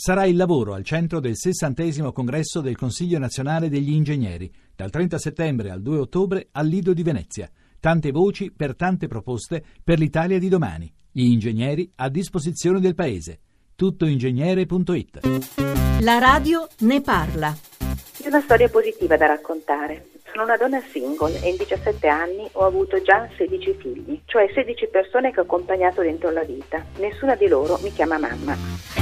Sarà il lavoro al centro del sessantesimo congresso del Consiglio nazionale degli ingegneri, dal 30 settembre al 2 ottobre al Lido di Venezia. Tante voci per tante proposte per l'Italia di domani. Gli ingegneri a disposizione del Paese. Tuttoingegnere.it La radio ne parla. È una storia positiva da raccontare. Sono una donna single e in 17 anni ho avuto già 16 figli, cioè 16 persone che ho accompagnato dentro la vita. Nessuna di loro mi chiama mamma.